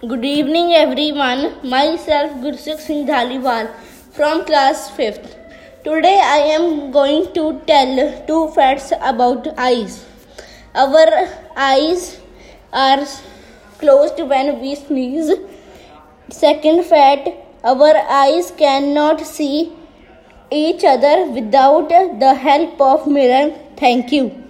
Good evening, everyone. Myself, Gursukh Singh Dhaliwal from class 5th. Today, I am going to tell two facts about eyes. Our eyes are closed when we sneeze. Second fact, our eyes cannot see each other without the help of mirror. Thank you.